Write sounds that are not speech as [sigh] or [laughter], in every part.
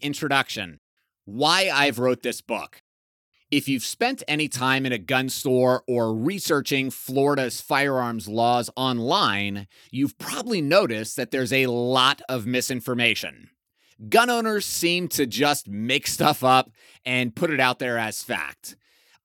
Introduction Why I've wrote this book. If you've spent any time in a gun store or researching Florida's firearms laws online, you've probably noticed that there's a lot of misinformation. Gun owners seem to just make stuff up and put it out there as fact.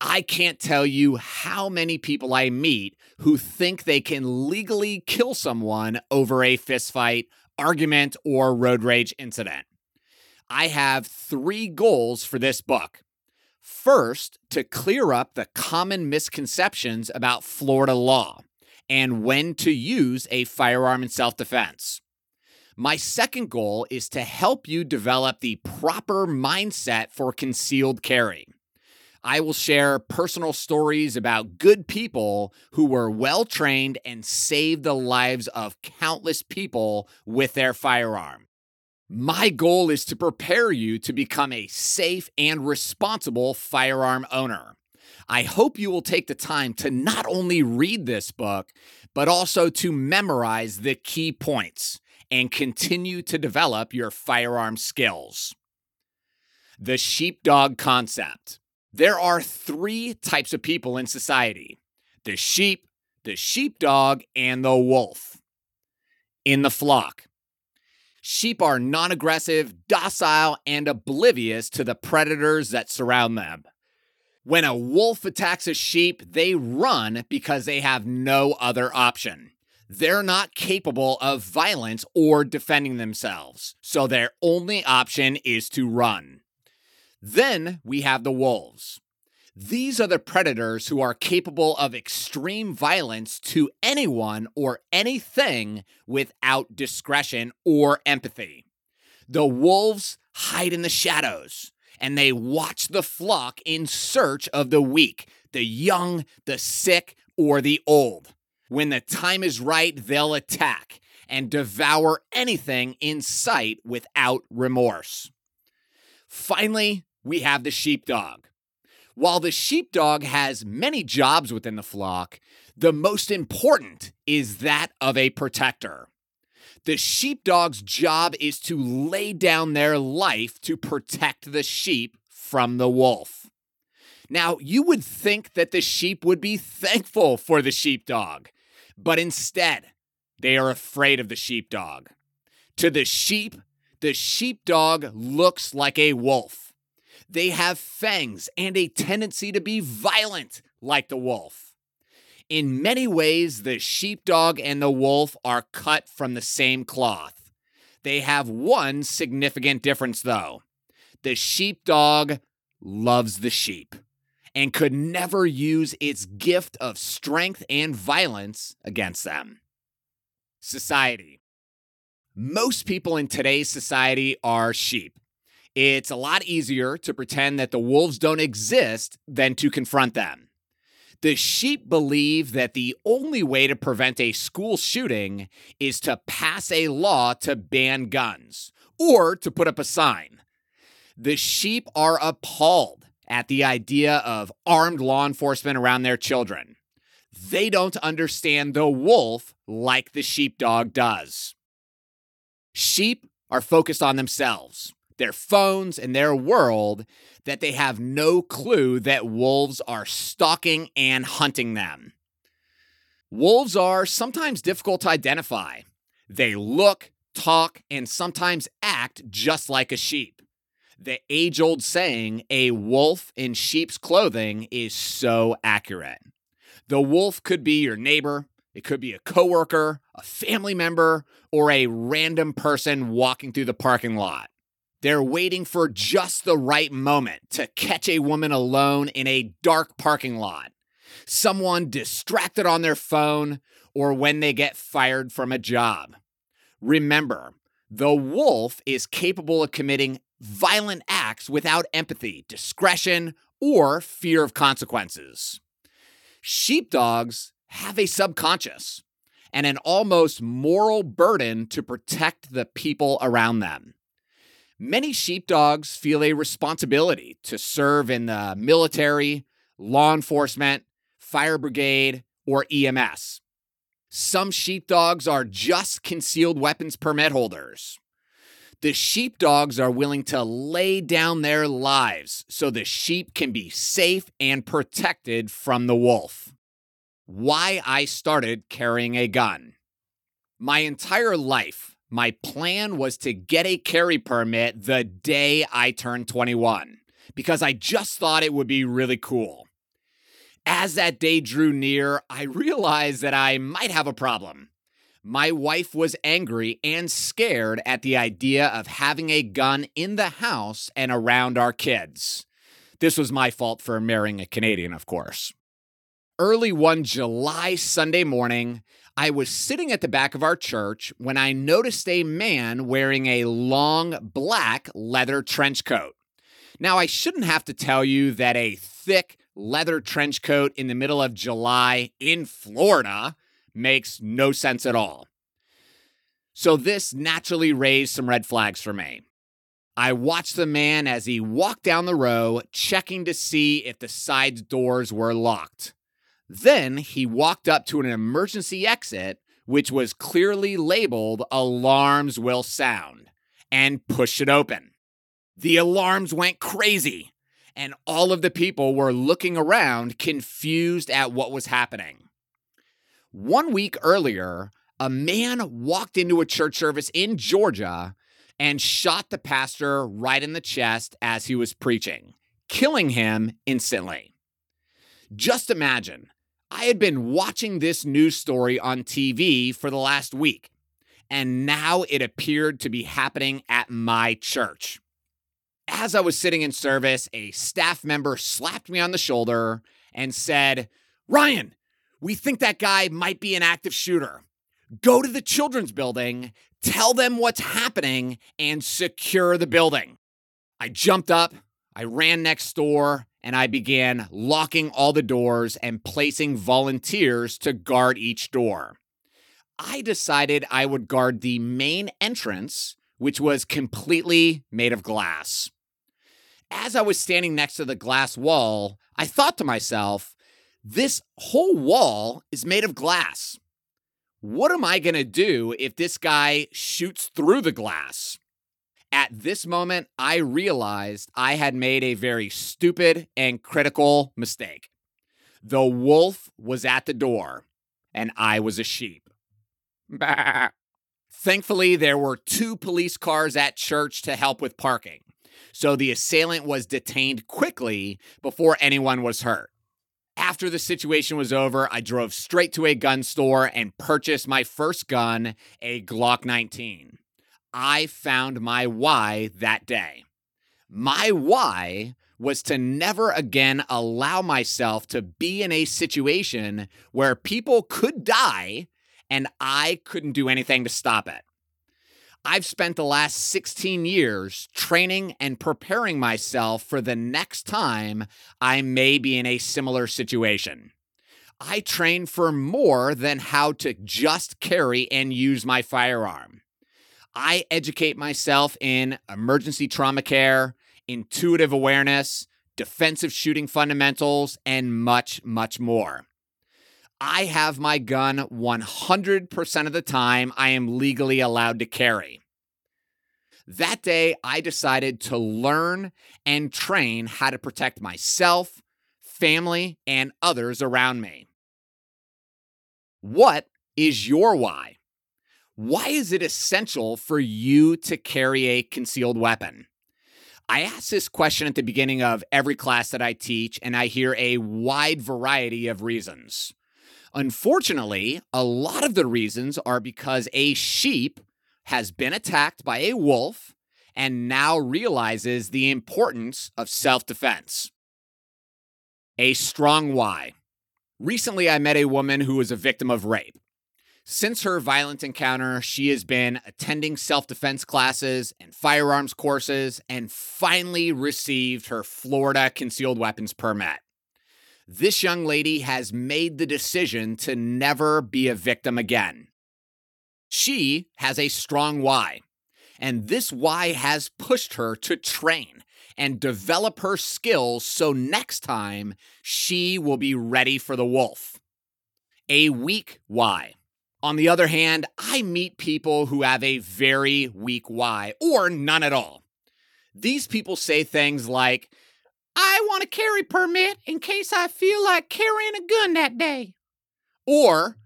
I can't tell you how many people I meet who think they can legally kill someone over a fistfight, argument, or road rage incident. I have three goals for this book. First, to clear up the common misconceptions about Florida law and when to use a firearm in self defense. My second goal is to help you develop the proper mindset for concealed carry. I will share personal stories about good people who were well trained and saved the lives of countless people with their firearm. My goal is to prepare you to become a safe and responsible firearm owner. I hope you will take the time to not only read this book, but also to memorize the key points and continue to develop your firearm skills. The sheepdog concept. There are three types of people in society the sheep, the sheepdog, and the wolf. In the flock, sheep are non aggressive, docile, and oblivious to the predators that surround them. When a wolf attacks a sheep, they run because they have no other option. They're not capable of violence or defending themselves, so their only option is to run. Then we have the wolves. These are the predators who are capable of extreme violence to anyone or anything without discretion or empathy. The wolves hide in the shadows and they watch the flock in search of the weak, the young, the sick, or the old. When the time is right, they'll attack and devour anything in sight without remorse. Finally, we have the sheepdog. While the sheepdog has many jobs within the flock, the most important is that of a protector. The sheepdog's job is to lay down their life to protect the sheep from the wolf. Now, you would think that the sheep would be thankful for the sheepdog, but instead, they are afraid of the sheepdog. To the sheep, the sheepdog looks like a wolf. They have fangs and a tendency to be violent like the wolf. In many ways, the sheepdog and the wolf are cut from the same cloth. They have one significant difference, though. The sheepdog loves the sheep and could never use its gift of strength and violence against them. Society. Most people in today's society are sheep. It's a lot easier to pretend that the wolves don't exist than to confront them. The sheep believe that the only way to prevent a school shooting is to pass a law to ban guns or to put up a sign. The sheep are appalled at the idea of armed law enforcement around their children. They don't understand the wolf like the sheepdog does. Sheep are focused on themselves their phones and their world that they have no clue that wolves are stalking and hunting them. Wolves are sometimes difficult to identify. They look, talk, and sometimes act just like a sheep. The age old saying, a wolf in sheep's clothing, is so accurate. The wolf could be your neighbor, it could be a coworker, a family member, or a random person walking through the parking lot. They're waiting for just the right moment to catch a woman alone in a dark parking lot, someone distracted on their phone, or when they get fired from a job. Remember, the wolf is capable of committing violent acts without empathy, discretion, or fear of consequences. Sheepdogs have a subconscious and an almost moral burden to protect the people around them. Many sheepdogs feel a responsibility to serve in the military, law enforcement, fire brigade, or EMS. Some sheepdogs are just concealed weapons permit holders. The sheepdogs are willing to lay down their lives so the sheep can be safe and protected from the wolf. Why I started carrying a gun. My entire life, my plan was to get a carry permit the day I turned 21 because I just thought it would be really cool. As that day drew near, I realized that I might have a problem. My wife was angry and scared at the idea of having a gun in the house and around our kids. This was my fault for marrying a Canadian, of course. Early one July Sunday morning, I was sitting at the back of our church when I noticed a man wearing a long black leather trench coat. Now, I shouldn't have to tell you that a thick leather trench coat in the middle of July in Florida makes no sense at all. So, this naturally raised some red flags for me. I watched the man as he walked down the row, checking to see if the side doors were locked. Then he walked up to an emergency exit, which was clearly labeled Alarms Will Sound, and pushed it open. The alarms went crazy, and all of the people were looking around, confused at what was happening. One week earlier, a man walked into a church service in Georgia and shot the pastor right in the chest as he was preaching, killing him instantly. Just imagine I had been watching this news story on TV for the last week, and now it appeared to be happening at my church. As I was sitting in service, a staff member slapped me on the shoulder and said, Ryan, we think that guy might be an active shooter. Go to the children's building, tell them what's happening, and secure the building. I jumped up, I ran next door, and I began locking all the doors and placing volunteers to guard each door. I decided I would guard the main entrance, which was completely made of glass. As I was standing next to the glass wall, I thought to myself, this whole wall is made of glass. What am I going to do if this guy shoots through the glass? At this moment, I realized I had made a very stupid and critical mistake. The wolf was at the door, and I was a sheep. Bah. [laughs] Thankfully, there were two police cars at church to help with parking, so the assailant was detained quickly before anyone was hurt. After the situation was over, I drove straight to a gun store and purchased my first gun, a Glock 19. I found my why that day. My why was to never again allow myself to be in a situation where people could die and I couldn't do anything to stop it. I've spent the last 16 years training and preparing myself for the next time I may be in a similar situation. I train for more than how to just carry and use my firearm. I educate myself in emergency trauma care, intuitive awareness, defensive shooting fundamentals, and much, much more. I have my gun 100% of the time I am legally allowed to carry. That day, I decided to learn and train how to protect myself, family, and others around me. What is your why? Why is it essential for you to carry a concealed weapon? I ask this question at the beginning of every class that I teach, and I hear a wide variety of reasons. Unfortunately, a lot of the reasons are because a sheep has been attacked by a wolf and now realizes the importance of self defense. A strong why. Recently, I met a woman who was a victim of rape. Since her violent encounter, she has been attending self defense classes and firearms courses and finally received her Florida concealed weapons permit. This young lady has made the decision to never be a victim again. She has a strong why, and this why has pushed her to train and develop her skills so next time she will be ready for the wolf. A weak why On the other hand, I meet people who have a very weak why or none at all. These people say things like, I want a carry permit in case I feel like carrying a gun that day. Or,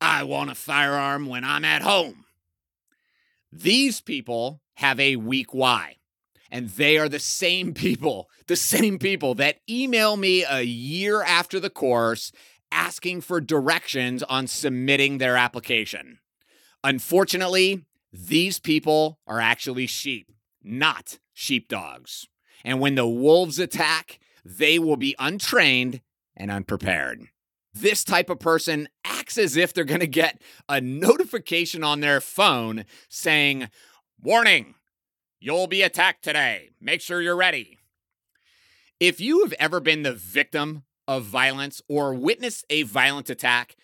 I want a firearm when I'm at home. These people have a weak why. And they are the same [laughs] people, the same people that email me a year after the course asking for directions on submitting their application. Unfortunately, these people are actually sheep, not sheepdogs. And when the wolves attack, they will be untrained and unprepared. This type of person acts as if they're going to get a notification on their phone saying, Warning, you'll be attacked today. Make sure you're ready. If you have ever been the victim of violence or witnessed a violent attack,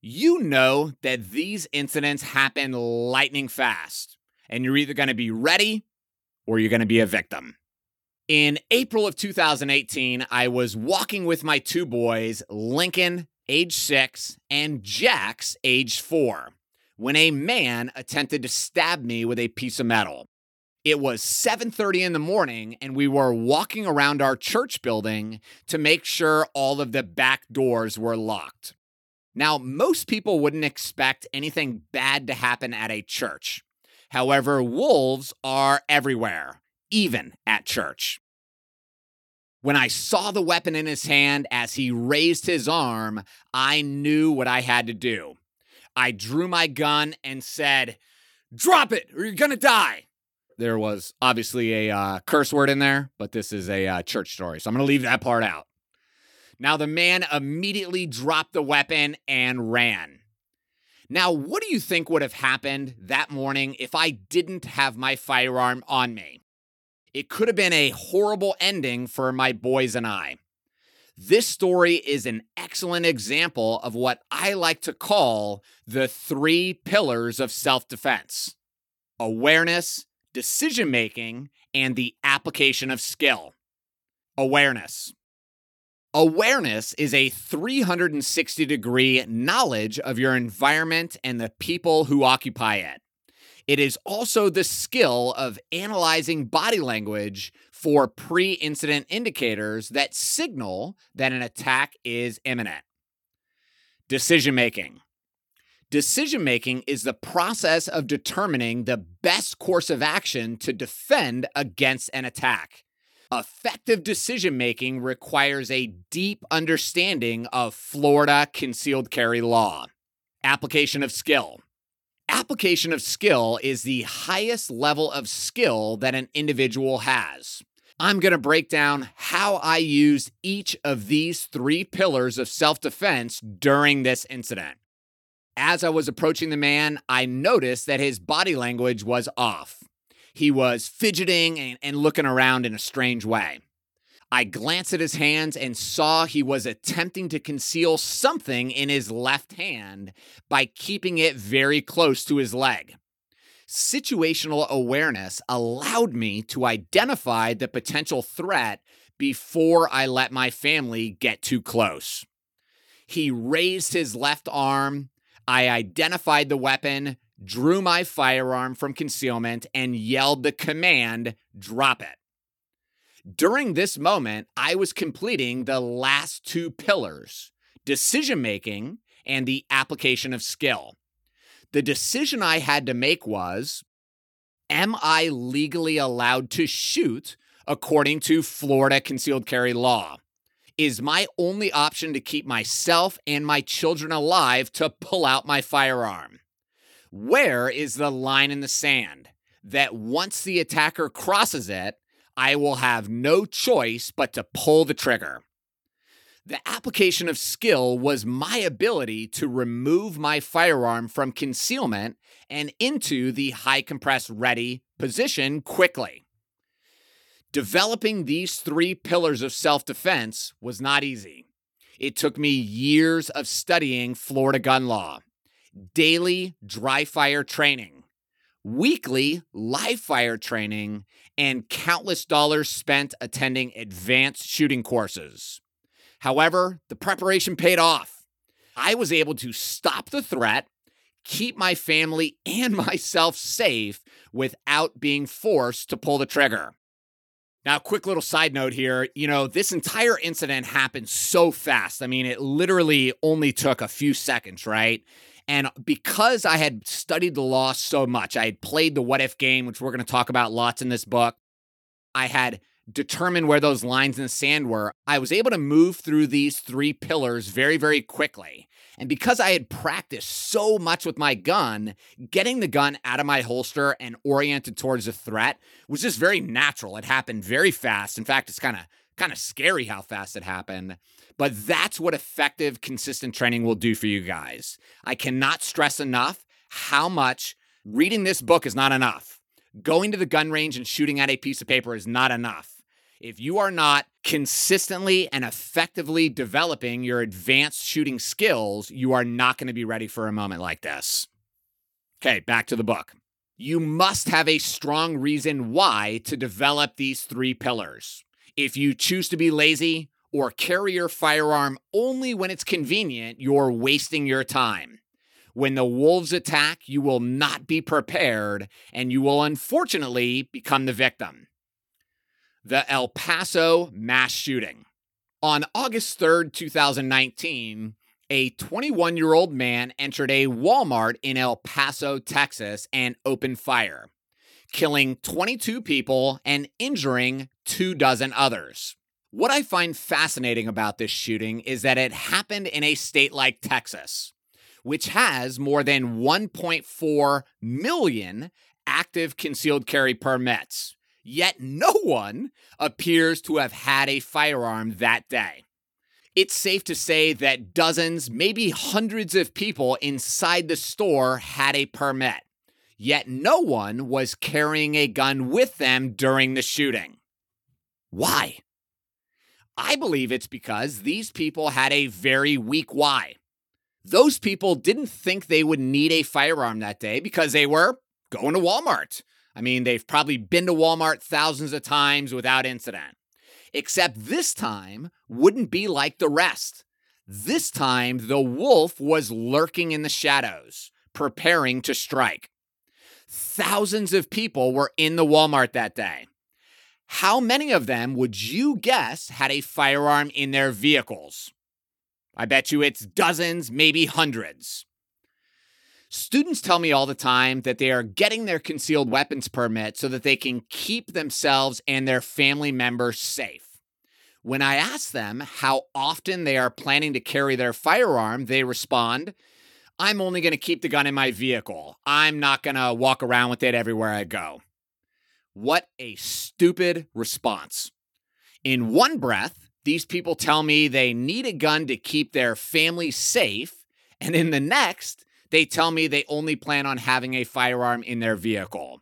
you know that these incidents happen lightning fast, and you're either going to be ready or you're going to be a victim. In April of 2018, I was walking with my two boys, Lincoln, age six, and Jax, age four, when a man attempted to stab me with a piece of metal. It was 7:30 in the morning and we were walking around our church building to make sure all of the back doors were locked. Now, most people wouldn't expect anything bad to happen at a church. However, wolves are everywhere, even at church. When I saw the weapon in his hand as he raised his arm, I knew what I had to do. I drew my gun and said, Drop it or you're gonna die. There was obviously a uh, curse word in there, but this is a uh, church story, so I'm gonna leave that part out. Now, the man immediately dropped the weapon and ran. Now, what do you think would have happened that morning if I didn't have my firearm on me? It could have been a horrible ending for my boys and I. This story is an excellent example of what I like to call the three pillars of self defense awareness, decision making, and the application of skill. Awareness. Awareness is a 360 degree knowledge of your environment and the people who occupy it. It is also the skill of analyzing body language for pre incident indicators that signal that an attack is imminent. Decision making. Decision making is the process of determining the best course of action to defend against an attack. Effective decision making requires a deep understanding of Florida concealed carry law. Application of skill. Application of skill is the highest level of skill that an individual has. I'm going to break down how I used each of these three pillars of self defense during this incident. As I was approaching the man, I noticed that his body language was off. He was fidgeting and, and looking around in a strange way. I glanced at his hands and saw he was attempting to conceal something in his left hand by keeping it very close to his leg. Situational awareness allowed me to identify the potential threat before I let my family get too close. He raised his left arm. I identified the weapon, drew my firearm from concealment, and yelled the command drop it. During this moment, I was completing the last two pillars decision making and the application of skill. The decision I had to make was Am I legally allowed to shoot according to Florida concealed carry law? Is my only option to keep myself and my children alive to pull out my firearm? Where is the line in the sand that once the attacker crosses it, I will have no choice but to pull the trigger? The application of skill was my ability to remove my firearm from concealment and into the high compressed ready position quickly. Developing these three pillars of self defense was not easy. It took me years of studying Florida gun law, daily dry fire training, weekly live fire training, and countless dollars spent attending advanced shooting courses. However, the preparation paid off. I was able to stop the threat keep my family and [laughs] myself safe without being forced to pull the trigger. Now, quick little side note here. You know, this entire incident happened so fast. I mean, it literally only took a few seconds, right? And because I had studied the law so much, I had played the what if game, which we're going to talk about lots in this book. I had determined where those lines in the sand were. I was able to move through these three pillars very, very quickly. And because I had practiced so much with my gun, getting the gun out of my holster and oriented towards a threat was just very natural. It happened very fast. In fact, it's kind of kind of scary how fast it happened. But that's what effective, consistent training will do for you guys. I cannot stress enough how much reading this book is not enough. Going to the gun range and shooting at a piece of paper is not enough if you are not consistently and effectively developing your advanced shooting skills, you are not going to be ready for a moment like this. Okay, back to the book. You must have a strong reason why to develop these three pillars. If you choose to be lazy or carry your firearm only when it's convenient, you're wasting your time. When the wolves attack, you will not be prepared and you will unfortunately become the victim the El Paso mass shooting. On August 3rd, 2019, a 21 year old man entered a Walmart in El Paso, Texas, and opened fire, killing 22 people and injuring two dozen others. What I find fascinating about this shooting is that it happened in a state like Texas, which has more than 1.4 million active concealed carry permits yet no one appears to have had a firearm that day. It's safe to say that dozens, maybe hundreds of people inside the store had a permit, yet no one was carrying a gun with them during the shooting. Why? I believe it's because these people had a very weak why. Those people didn't think they would need a firearm that day because they were going to Walmart I mean, they've probably been to Walmart thousands of times without incident. Except this time wouldn't be like the rest. This time, the wolf was lurking in the shadows, preparing to strike. Thousands of people were in the Walmart that day. How many of them would you guess had a firearm in their vehicles? I bet you it's dozens, maybe hundreds. Students tell me all the time that they are getting their concealed weapons permit so that they can keep themselves and their family members safe. When I ask them how often they are planning to carry their firearm, they respond, I'm only going to keep the gun in my vehicle. I'm not going to walk around with it everywhere I go. What a stupid response. In one breath, these people tell me they need a gun to keep their family safe, and in the next, they tell me they only plan on having a firearm in their vehicle.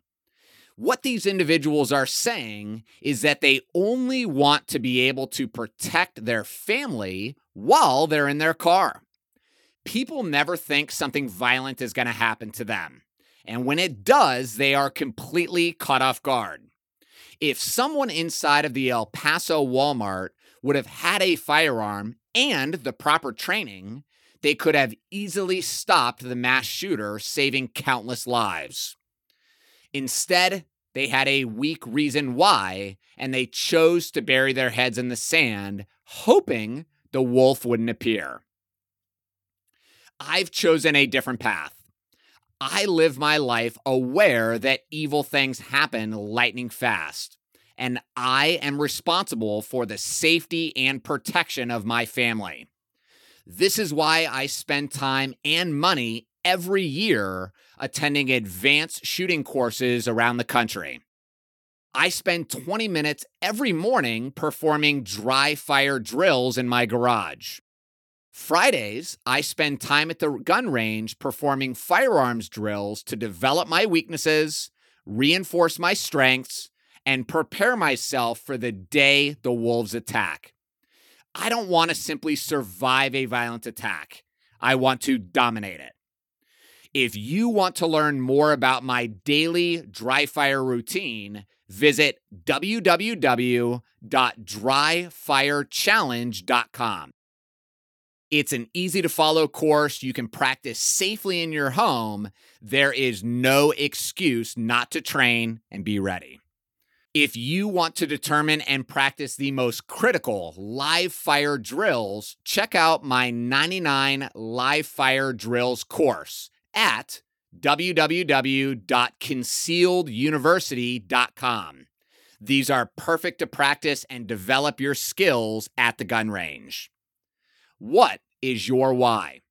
What these individuals are saying is that they only want to be able to protect their family while they're in their car. People never think something violent is going to happen to them. And when it does, they are completely caught off guard. If someone inside of the El Paso Walmart would have had a firearm and the proper training, they could have easily stopped the mass shooter, saving countless lives. Instead, they had a weak reason why, and they chose to bury their heads in the sand, hoping the wolf wouldn't appear. I've chosen a different path. I live my life aware that evil things happen lightning fast, and I am responsible for the safety and protection of my family. This is why I spend time and money every year attending advanced shooting courses around the country. I spend 20 minutes every morning performing dry fire drills in my garage. Fridays, I spend time at the gun range performing firearms drills to develop my weaknesses, reinforce my strengths, and prepare myself for the day the wolves attack. I don't want to simply survive a violent attack. I want to dominate it. If you want to learn more about my daily dry fire routine, visit www.dryfirechallenge.com. It's an easy to follow course. You can practice safely in your home. There is no excuse not to train and be ready. If you want to determine and practice the most critical live fire drills, check out my 99 live fire drills course at www.concealeduniversity.com. These are perfect to practice and develop your skills at the gun range. What is your why?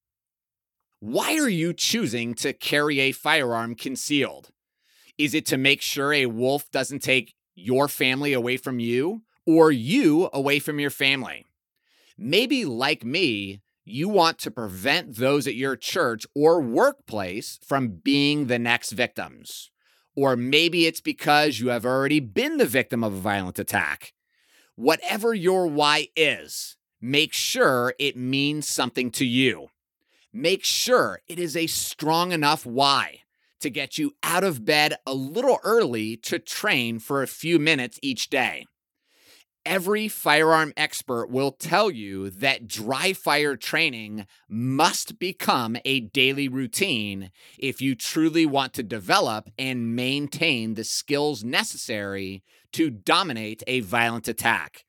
Why are you choosing to carry a firearm concealed? Is it to make sure a wolf doesn't take your family away from you or you away from your family? Maybe, like me, you want to prevent those at your church or workplace from being the next victims. Or maybe it's because you have already been the victim of a violent attack. Whatever your why is, make sure it means something to you. Make sure it is a strong enough why to get you out of bed a little early to train for a few minutes each day. Every firearm expert will tell you that dry fire training must become a daily routine if you truly want to develop and maintain the skills necessary to dominate a violent attack.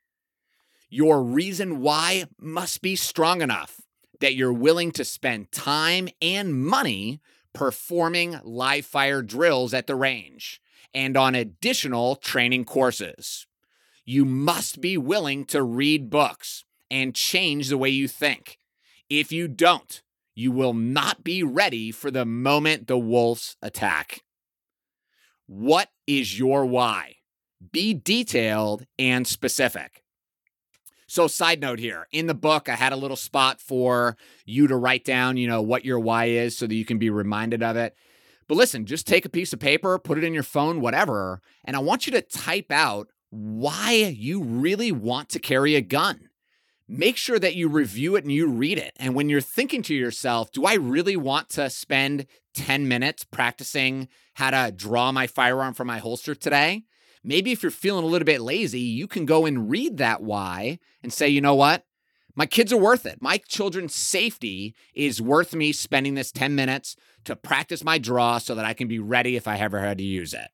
Your reason why must be strong enough that you're willing to spend time and money performing live fire drills at the range and on additional training courses you must be willing to read books and change the way you think. If you don't, you will not be ready for the moment the wolves attack. What is your why? Be detailed and specific. So, side note here in the book, I had a little spot for you to write down, you know, what your why is so that you can be reminded of it. But listen, just take a piece of paper, put it in your phone, whatever, and I want you to type out why you really want to carry a gun. Make sure that you review it and you read it. And when you're thinking to yourself, do I really want to spend 10 minutes practicing how to draw my firearm from my holster today? Maybe if you're feeling a little bit lazy, you can go and read that why and say, you know what? My kids are worth it. My children's safety is worth me spending this 10 minutes to practice my draw so that I can be ready if I ever had to use it.